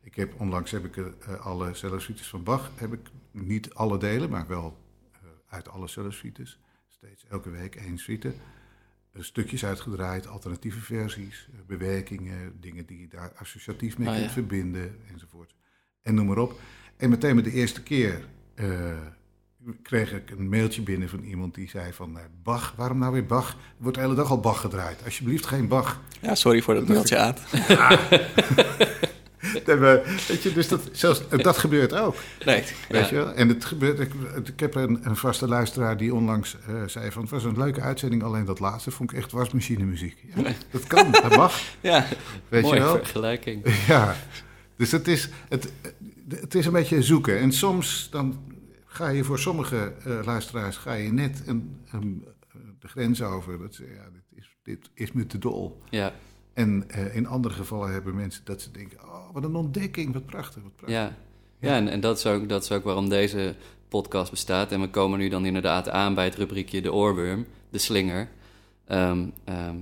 Ik heb onlangs heb ik eh, alle cellosuites van Bach, heb ik niet alle delen, maar wel eh, uit alle cellosuites, steeds elke week één suite, eh, stukjes uitgedraaid, alternatieve versies, bewerkingen, dingen die je daar associatief mee Oh, kunt ja. verbinden, enzovoort. En noem maar op. En meteen met de eerste keer kreeg ik een mailtje binnen van iemand die zei van eh, Bach, waarom nou weer Bach? Er wordt de hele dag al Bach gedraaid. Alsjeblieft geen Bach. ja sorry voor dat mailtje Aad. Nee, maar, weet je, dus dat, zelfs, dat gebeurt ook. Nee, Weet Ja. je wel? En het gebeurt, ik, ik heb een, een vaste luisteraar die onlangs eh, zei van... het was een leuke uitzending, alleen dat laatste vond ik echt wasmachine muziek. Ja, dat kan, dat mag, ja, weet Mooie je wel. vergelijking. Ja, dus het is, het, het is een beetje zoeken. En soms dan ga je voor sommige eh, luisteraars ga je net een, een, de grens over. Dat ze, ja, dit is, dit is me te dol. Ja, En eh, in andere gevallen hebben mensen dat ze denken... oh, wat een ontdekking, wat prachtig, wat prachtig. ja. Ja, en, en dat, is ook, dat is ook waarom deze podcast bestaat. En we komen nu dan inderdaad aan bij het rubriekje De Oorworm, de slinger. Ehm, ehm,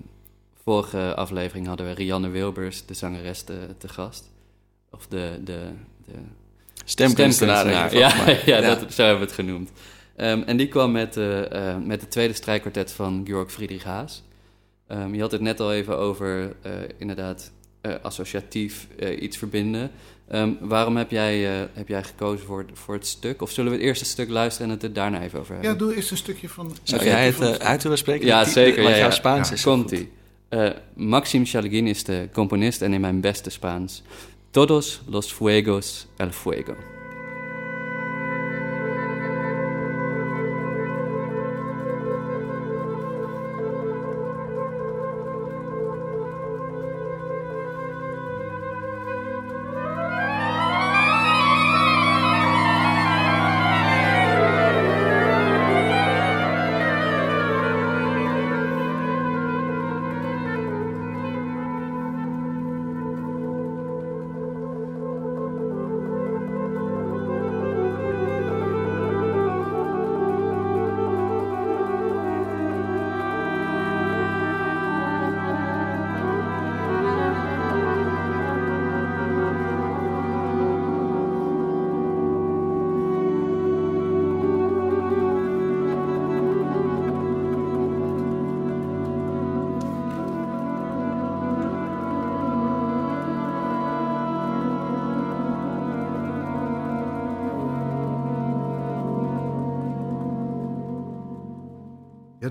vorige aflevering hadden we Rianne Wilbers, de zangeres, te, te gast. Of de, de, de Stemkunstenaar. Stemkunstenaar. Ja, maar- ja, Dat, zo hebben we het genoemd. Ehm, en die kwam met, eh, eh, met het tweede strijkkwartet van Georg Friedrich Haas. Ehm, je had het net al even over, eh, inderdaad, eh, associatief eh, iets verbinden. Ehm, waarom heb jij, eh, heb jij gekozen voor, het- voor het stuk? Of zullen we het eerste stuk luisteren en het er daarna even over hebben? Ja, doe eerst een stukje van... Zou jij het uit willen spreken? Ja, Die- zeker, Want ja, jouw ja. Spaans Ja. is. Komt-ie. Eh, Maxim Chalgin is de componist en in mijn beste Spaans. Todos los fuegos el fuego.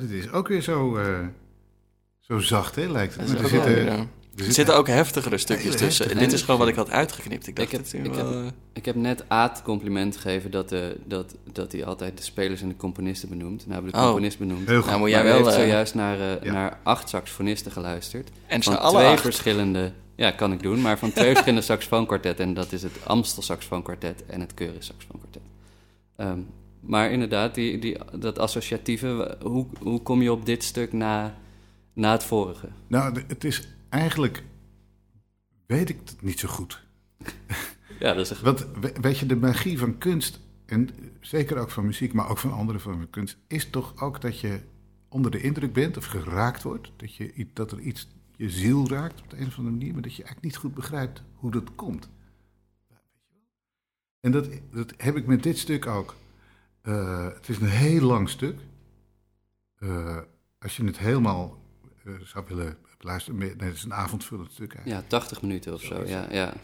Ja, dit is ook weer zo, eh, zo zacht, hè, lijkt het. Er wel zitten, ja. er Er zitten ook heftigere stukjes tussen. heftige Dit is gewoon wat ik had uitgeknipt. Ik dacht, Ik heb- het ik wel, heb- eh, Ik heb net Aad compliment gegeven dat, eh, dat, dat hij altijd de spelers en de componisten benoemt. Nou hebben we de Oh. componist benoemd. Heel goed. nou moet Maar jij wel... heeft eh, zojuist naar, eh, Ja. naar acht saxofonisten geluisterd. en Van alle twee acht. verschillende... Ja, kan ik doen. Maar van twee verschillende saxofoonkwartetten. En dat is het Amstel saxofoonkwartet en het Keurig saxofoonkwartet. Ehm, maar inderdaad, die, die, dat associatieve... Hoe, hoe kom je op dit stuk na, na het vorige? Nou, het is eigenlijk... Weet ik het niet zo goed. Ja, dat is een Want we- weet je, de magie van kunst, en zeker ook van muziek, maar ook van andere vormen van kunst, is toch ook dat je onder de indruk bent of geraakt wordt. Dat, je, dat er iets je ziel raakt op de een of andere manier, maar dat je eigenlijk niet goed begrijpt hoe dat komt. En dat, dat heb ik met dit stuk ook. Eh, het is een heel lang stuk. Eh, als je het helemaal eh, zou willen beluisteren, nee, het is een avondvullend stuk eigenlijk. ja, 80 minuten of zo. Ja, ja.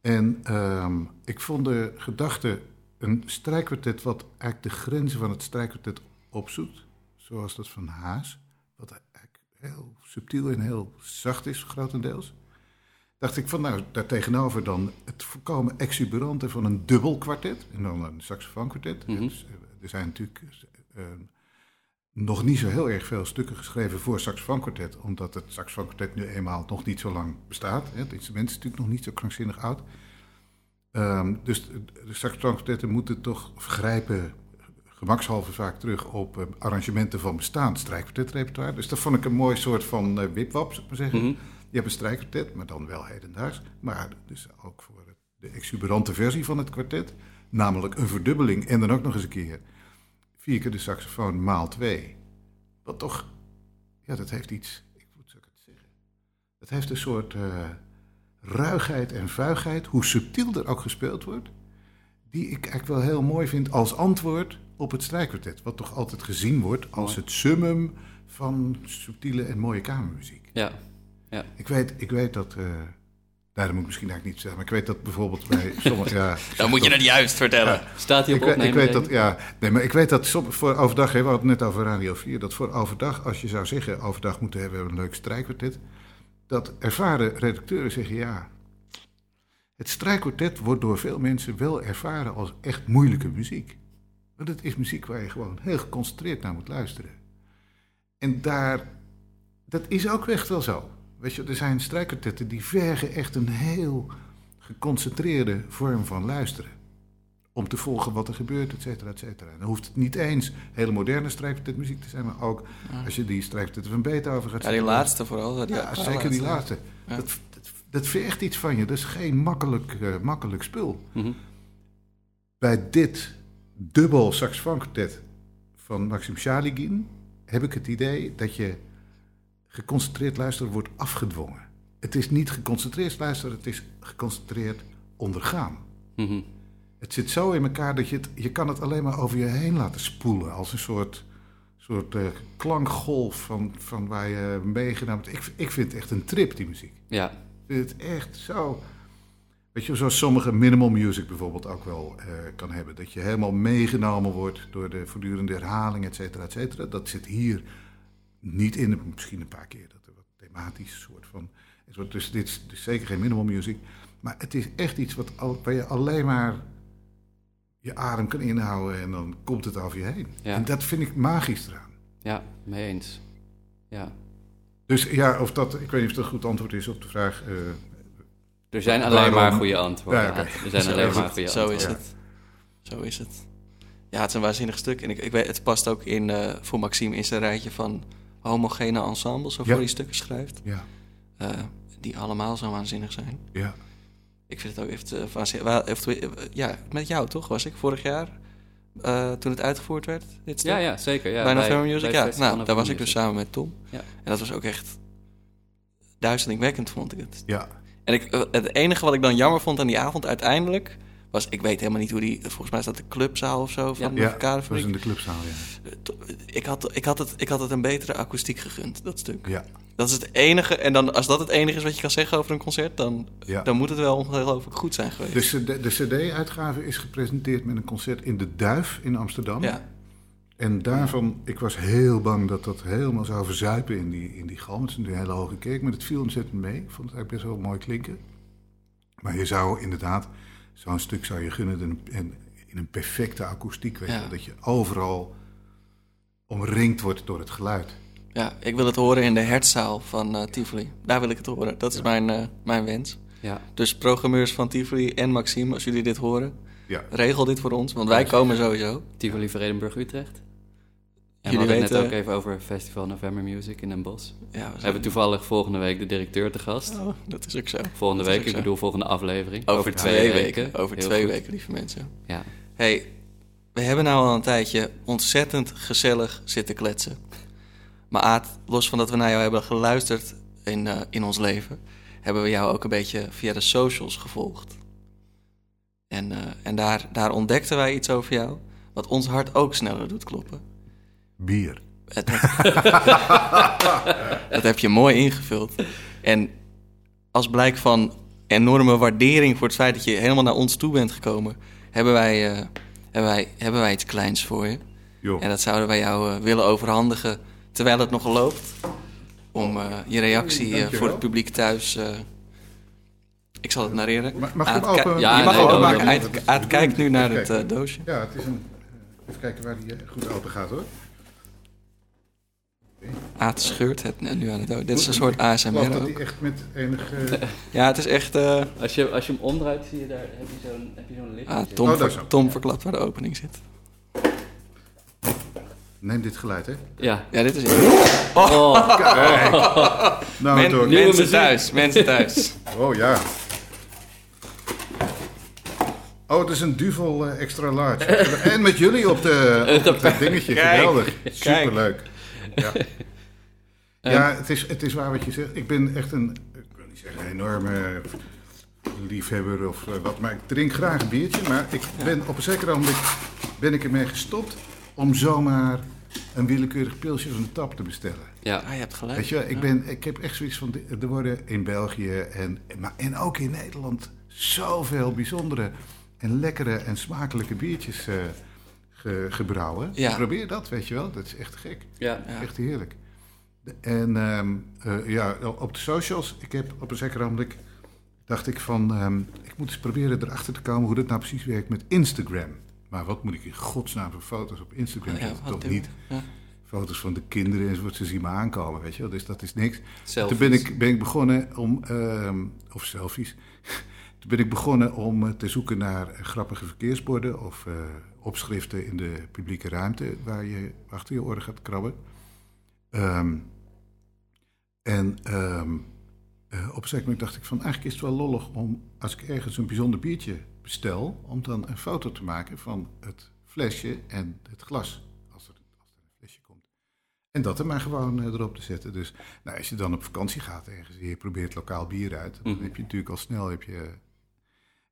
En ehm, ik vond de gedachte een strijkkwartet wat eigenlijk de grenzen van het strijkkwartet opzoekt, zoals dat van Haas, wat eigenlijk heel subtiel en heel zacht is, grotendeels. Dacht ik van nou, daartegenover dan het voorkomen exuberante van een dubbel kwartet en dan een saxofoonkwartet. Mhm. Dus, eh, er zijn natuurlijk eh, nog niet zo heel erg veel stukken geschreven voor saxofoonkwartet, omdat het saxofoonkwartet nu eenmaal nog niet zo lang bestaat. Het instrument is natuurlijk nog niet zo krankzinnig oud. Ehm, dus de, saxofoonkwartetten moeten toch grijpen gemakshalve vaak terug op eh, arrangementen van bestaand strijkkwartetrepertoire. Dus dat vond ik een mooi soort van eh, wipwap, zou ik maar zeggen. Mhm. Je hebt een strijkkwartet, maar dan wel hedendaags. Maar dus ook voor de exuberante versie van het kwartet. Namelijk een verdubbeling en dan ook nog eens een keer vier keer de saxofoon maal twee. Wat toch, ja, dat heeft iets, ik ik het zeggen? Het heeft een soort eh, ruigheid en vuigheid, hoe subtiel er ook gespeeld wordt. Die ik eigenlijk wel heel mooi vind als antwoord op het strijkkwartet. Wat toch altijd gezien wordt als het summum van subtiele en mooie kamermuziek. ja. Ik weet, ik weet dat. eh nou, dat moet ik misschien eigenlijk niet zeggen. Maar ik weet dat bijvoorbeeld bij sommige. Ja, Dan moet je het juist vertellen. Staat hij op ik, weet- ik weet dat, ja, nee, maar ik weet dat som- voor overdag, hè, we hadden het net over Radio 4, dat voor overdag, als je zou zeggen, overdag moeten we hebben we een leuk strijkkwartet, dat ervaren redacteuren zeggen, ja, het strijkkwartet wordt door veel mensen wel ervaren als echt moeilijke muziek. Want het is muziek waar je gewoon heel geconcentreerd naar moet luisteren. En daar, dat is ook echt wel zo. Weet je, er zijn strijkkwartetten die vergen echt een heel geconcentreerde vorm van luisteren om te volgen wat er gebeurt, et cetera, et cetera. Dan hoeft het niet eens hele moderne strijkkwartetmuziek te zijn, maar ook als je die strijkkwartetten van Beethoven gaat Ja, die laatste vooral. Die Ja, zeker die laatste. Ja. Dat, dat, dat vergt iets van je. Dat is geen makkelijk, eh, makkelijk spul. Mhm. bij dit dubbel saxofoonkwartet van Maxim Shaligin heb ik het idee dat je geconcentreerd luisteren wordt afgedwongen. Het is niet geconcentreerd luisteren, het is geconcentreerd ondergaan. Mhm. Het zit zo in elkaar dat je het, je kan het alleen maar over je heen laten spoelen. Als een soort, soort eh, klankgolf van, van waar je meegenomen wordt. Ik, ik vind het echt een trip, die muziek. Ja, Ik vind het echt zo... Weet je, zoals sommige minimal music bijvoorbeeld ook wel eh, kan hebben. Dat je helemaal meegenomen wordt door de voortdurende herhaling, et cetera, et cetera. Dat zit hier niet in. Misschien een paar keer dat er wat thematisch soort van... Dus dit is dus zeker geen minimal music. Maar het is echt iets wat, al- waar je alleen maar je adem kan inhouden en dan komt het over je heen. Ja. En dat vind ik magisch eraan. ja, mee eens. Ja. Dus ja, of dat, ik weet niet of dat een goed antwoord is op de vraag. eh, Er zijn alleen Waarom- maar goede antwoorden. Ja. Er zijn Zo alleen maar goede Zo antwoorden. is het. Zo is het. Ja, het is een waanzinnig stuk. En ik, ik weet, het past ook in, eh, voor Maxime in zijn rijtje van homogene ensembles, waarvoor Ja. hij stukken schrijft. ja, eh, die allemaal zo waanzinnig zijn. ja. Ik vind het ook even waanzinnig. Eh, ja, met jou toch, was ik vorig jaar, eh, toen het uitgevoerd werd, dit? Ja, ja, zeker. Ja, bij November Music, bij ja. Nou, daar was ik dus samen met Tom. Ja. En dat was ook echt duizelingwekkend, vond ik het. ja. En ik, het enige wat ik dan jammer vond aan die avond uiteindelijk... was, ik weet helemaal niet hoe die... Volgens mij is dat de clubzaal of zo van de Ja, dat was in de clubzaal, ja. Ik had, ik, had het, ik had het een betere akoestiek gegund, dat stuk. Ja, Dat is het enige. En dan, als dat het enige is wat je kan zeggen over een concert... dan, ja. dan moet het wel ongelooflijk goed zijn geweest. De, CD de CD-uitgave is gepresenteerd met een concert in de Duif in Amsterdam. ja, En daarvan, ik was heel bang dat dat helemaal zou verzuipen in die, in die galm. Het is een hele hoge kerk, maar het viel ontzettend mee. Ik vond het eigenlijk best wel mooi klinken. Maar je zou inderdaad, zo'n stuk zou je gunnen in, in, in een perfecte akoestiek. Weet Ja. dat je overal omringd wordt door het geluid. ja, ik wil het horen in de hertzaal van eh, Tivoli. Daar wil ik het horen. Dat is mijn, eh, mijn wens. Ja, Dus programmeurs van Tivoli en Maxime, als jullie dit horen... Ja, regel dit voor ons, want wij komen sowieso. Tivoli Vredenburg Utrecht. En Jullie we hadden het net ook even over Festival November Music in Den Bosch. Ja, We hebben toevallig volgende week de directeur te gast. Oh, dat is ook zo. Volgende Dat week, ik zo. bedoel volgende aflevering. Over, twee, weken. Over Heel twee goed. weken, lieve mensen. Ja, hey, we hebben nou al een tijdje ontzettend gezellig zitten kletsen. Maar Aad, los van dat we naar jou hebben geluisterd in, eh, in ons leven... hebben we jou ook een beetje via de socials gevolgd. En, eh, en daar, daar ontdekten wij iets over jou... wat ons hart ook sneller doet kloppen. Bier. Dat heb je mooi ingevuld. En als blijk van enorme waardering voor het feit dat je helemaal naar ons toe bent gekomen, hebben wij, eh, hebben wij, hebben wij iets kleins voor je. Joh. En dat zouden wij jou eh, willen overhandigen terwijl het nog loopt. Om eh, je reactie voor het publiek thuis. eh, ik zal het narreren. Ma- mag ik open- Ja, je mag nee. Aad- kijkt nu naar het eh, doosje. Ja, het is een... Even kijken waar die goed open gaat hoor. Aad scheurt het nu aan het doosje. Dit is een soort ASMR dat ook. hij echt met enige... Ja, het is echt... eh, als je, als je hem omdraait, zie je daar, heb je zo'n, heb je zo'n lichtje. Ah, Tom, Oh, daar ver- zo. Tom verklapt waar de opening zit. Neem dit geluid hè. Ja. Ja, dit is het. Oh, Nou, Men- door. Mensen muziek. thuis, mensen thuis. Oh ja. Oh, het is een duvel eh, extra large. en met jullie op, de, op het dingetje. Kijk, Geweldig. kijk. Superleuk. Ja, ja het, is, het is waar wat je zegt. Ik ben echt een, ik wil niet zeggen een enorme liefhebber of eh, wat, maar ik drink graag een biertje. Maar ik ben op een zeker ogenblik ben ik ermee gestopt om zomaar een willekeurig pilsje van de tap te bestellen. ja. Ah, je hebt gelijk. Weet je, ik, ben, ik heb echt zoiets van, er worden in België en, maar, en ook in Nederland zoveel bijzondere en lekkere en smakelijke biertjes eh, ge- gebrouwen. Ja. Probeer dat, weet je wel. Dat is echt gek. Ja. Ja. Echt heerlijk. En ehm, eh, ja, op de socials, ik heb op een zeker ogenblik, dacht ik van, ehm, ik moet eens proberen erachter te komen hoe dat nou precies werkt met Instagram. Maar wat moet ik in godsnaam voor foto's op Instagram Ja, zetten? wat Toch niet Ja. foto's van de kinderen enzovoort. Ze zien me aankomen, weet je wel. Dus dat is niks. Selfies. Toen ben ik, ben ik begonnen om, ehm, of selfies. Toen ben ik begonnen om eh, te zoeken naar eh, grappige verkeersborden of opschriften in de publieke ruimte waar je achter je oren gaat krabben. Ehm, en eh, op een moment dacht ik van eigenlijk is het wel lollig om als ik ergens een bijzonder biertje bestel, om dan een foto te maken van het flesje en het glas. Als er, als er een flesje komt. En dat er maar gewoon eh, erop te zetten. Dus nou, als je dan op vakantie gaat ergens en je probeert lokaal bier uit, dan Mhm. heb je natuurlijk al snel heb je,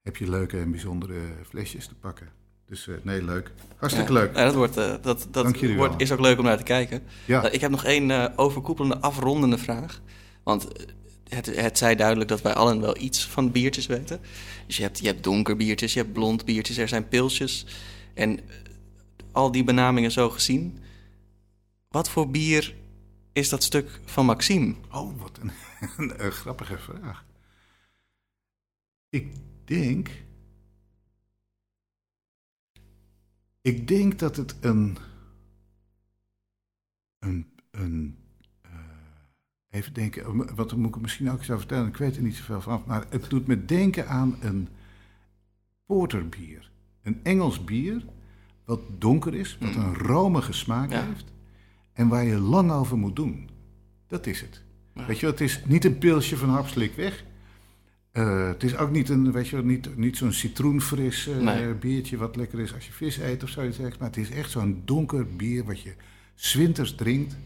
heb je leuke en bijzondere flesjes te pakken. Dus eh, nee, leuk. Hartstikke Ja. leuk. Ja, dat wordt, eh, dat, dat Dank jullie wordt, is ook leuk om naar te kijken. Ja. Eh, ik heb nog één overkoepelende, afrondende vraag. Want het, het zei duidelijk dat wij allen wel iets van biertjes weten. Dus je hebt, je hebt donker biertjes, je hebt blond biertjes, er zijn pilsjes. En al die benamingen zo gezien. Wat voor bier is dat stuk van Maxime? Oh, wat een, een, een grappige vraag. Ik denk. Ik denk dat het een. Een. een eh, even denken, wat moet ik misschien ook eens over vertellen? Ik weet er niet zoveel van. Maar het doet me denken aan een porterbier. Een Engels bier. Wat donker is, wat een romige smaak Ja. heeft. En waar je lang over moet doen. Dat is het. Weet je, het is niet een pilsje van hapslik weg. Eh, het is ook niet, een, weet je, niet, niet zo'n citroenfris eh, Nee. biertje wat lekker is als je vis eet of zoiets. Maar het is echt zo'n donker bier wat je zwinters drinkt.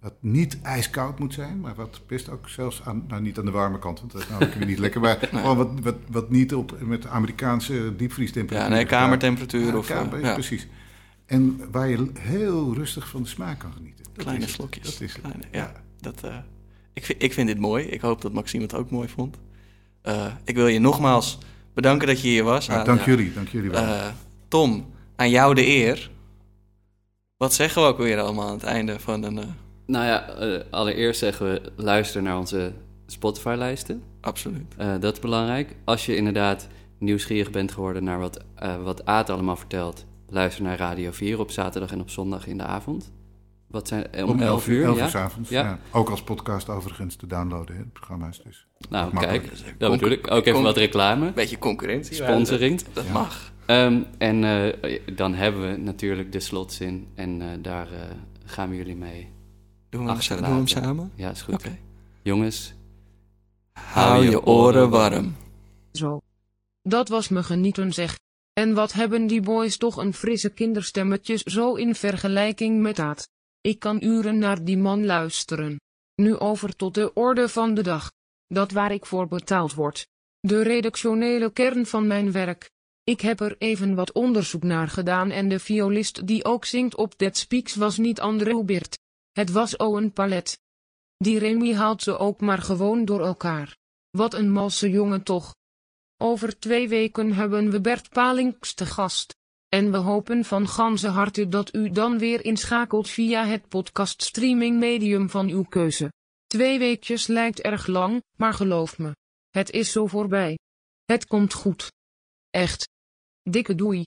Wat niet ijskoud moet zijn, maar wat best ook zelfs aan, nou niet aan de warme kant, want dat is namelijk weer niet lekker. Maar gewoon wat, wat, wat niet op, met Amerikaanse diepvriestemperatuur. Ja, nee, kamertemperatuur Ja, of... kamer- eh, ja, Precies. En waar je heel rustig van de smaak kan genieten. Dat kleine slokjes. Dat is het. Kleine, ja, dat, ik, vind, ik vind dit mooi. Ik hoop dat Maxime het ook mooi vond. Eh, ik wil je nogmaals bedanken dat je hier was. Aan- dank ja. jullie, dank jullie wel. Eh, Tom, aan jou de eer. Wat zeggen we ook weer allemaal aan het einde van een... eh, Nou ja, allereerst zeggen we luister naar onze Spotify-lijsten. absoluut. Eh, dat is belangrijk. Als je inderdaad nieuwsgierig bent geworden naar wat, eh wat Aad allemaal vertelt, luister naar Radio 4 op zaterdag en op zondag in de avond. Wat zijn eh, om, 11 uur? 11 ja? uur 's avonds. Ja. Ja. Ook als podcast overigens te downloaden, hè, het programma is dus. Nou, kijk, dat bedoel ik. Ook even wat reclame. Beetje concurrentie. Sponsoring. Dat, dat Ja. mag. Ehm, en eh, dan hebben we natuurlijk de slotzin en eh, daar gaan we jullie mee. Doen we hem, Achterlaten. doen we hem samen? Ja, is goed. Oké. Jongens, Hou je oren warm. Zo. Dat was me genieten zeg. En wat hebben die boys toch een frisse kinderstemmetjes zo in vergelijking met dat. Ik kan uren naar die man luisteren. Nu over tot de orde van de dag. Dat waar ik voor betaald word. De redactionele kern van mijn werk. Ik heb er even wat onderzoek naar gedaan en de violist die ook zingt op Dead Speaks was niet André Hubert. Het was Owen Palet. Die Remy haalt ze ook maar gewoon door elkaar. Wat een malse jongen toch. Over twee weken hebben we Bert Palinks te gast. En we hopen van ganse harte dat u dan weer inschakelt via het podcast streaming medium van uw keuze. Twee weekjes lijkt erg lang, maar geloof me. Het is zo voorbij. Het komt goed. Echt. Dikke doei.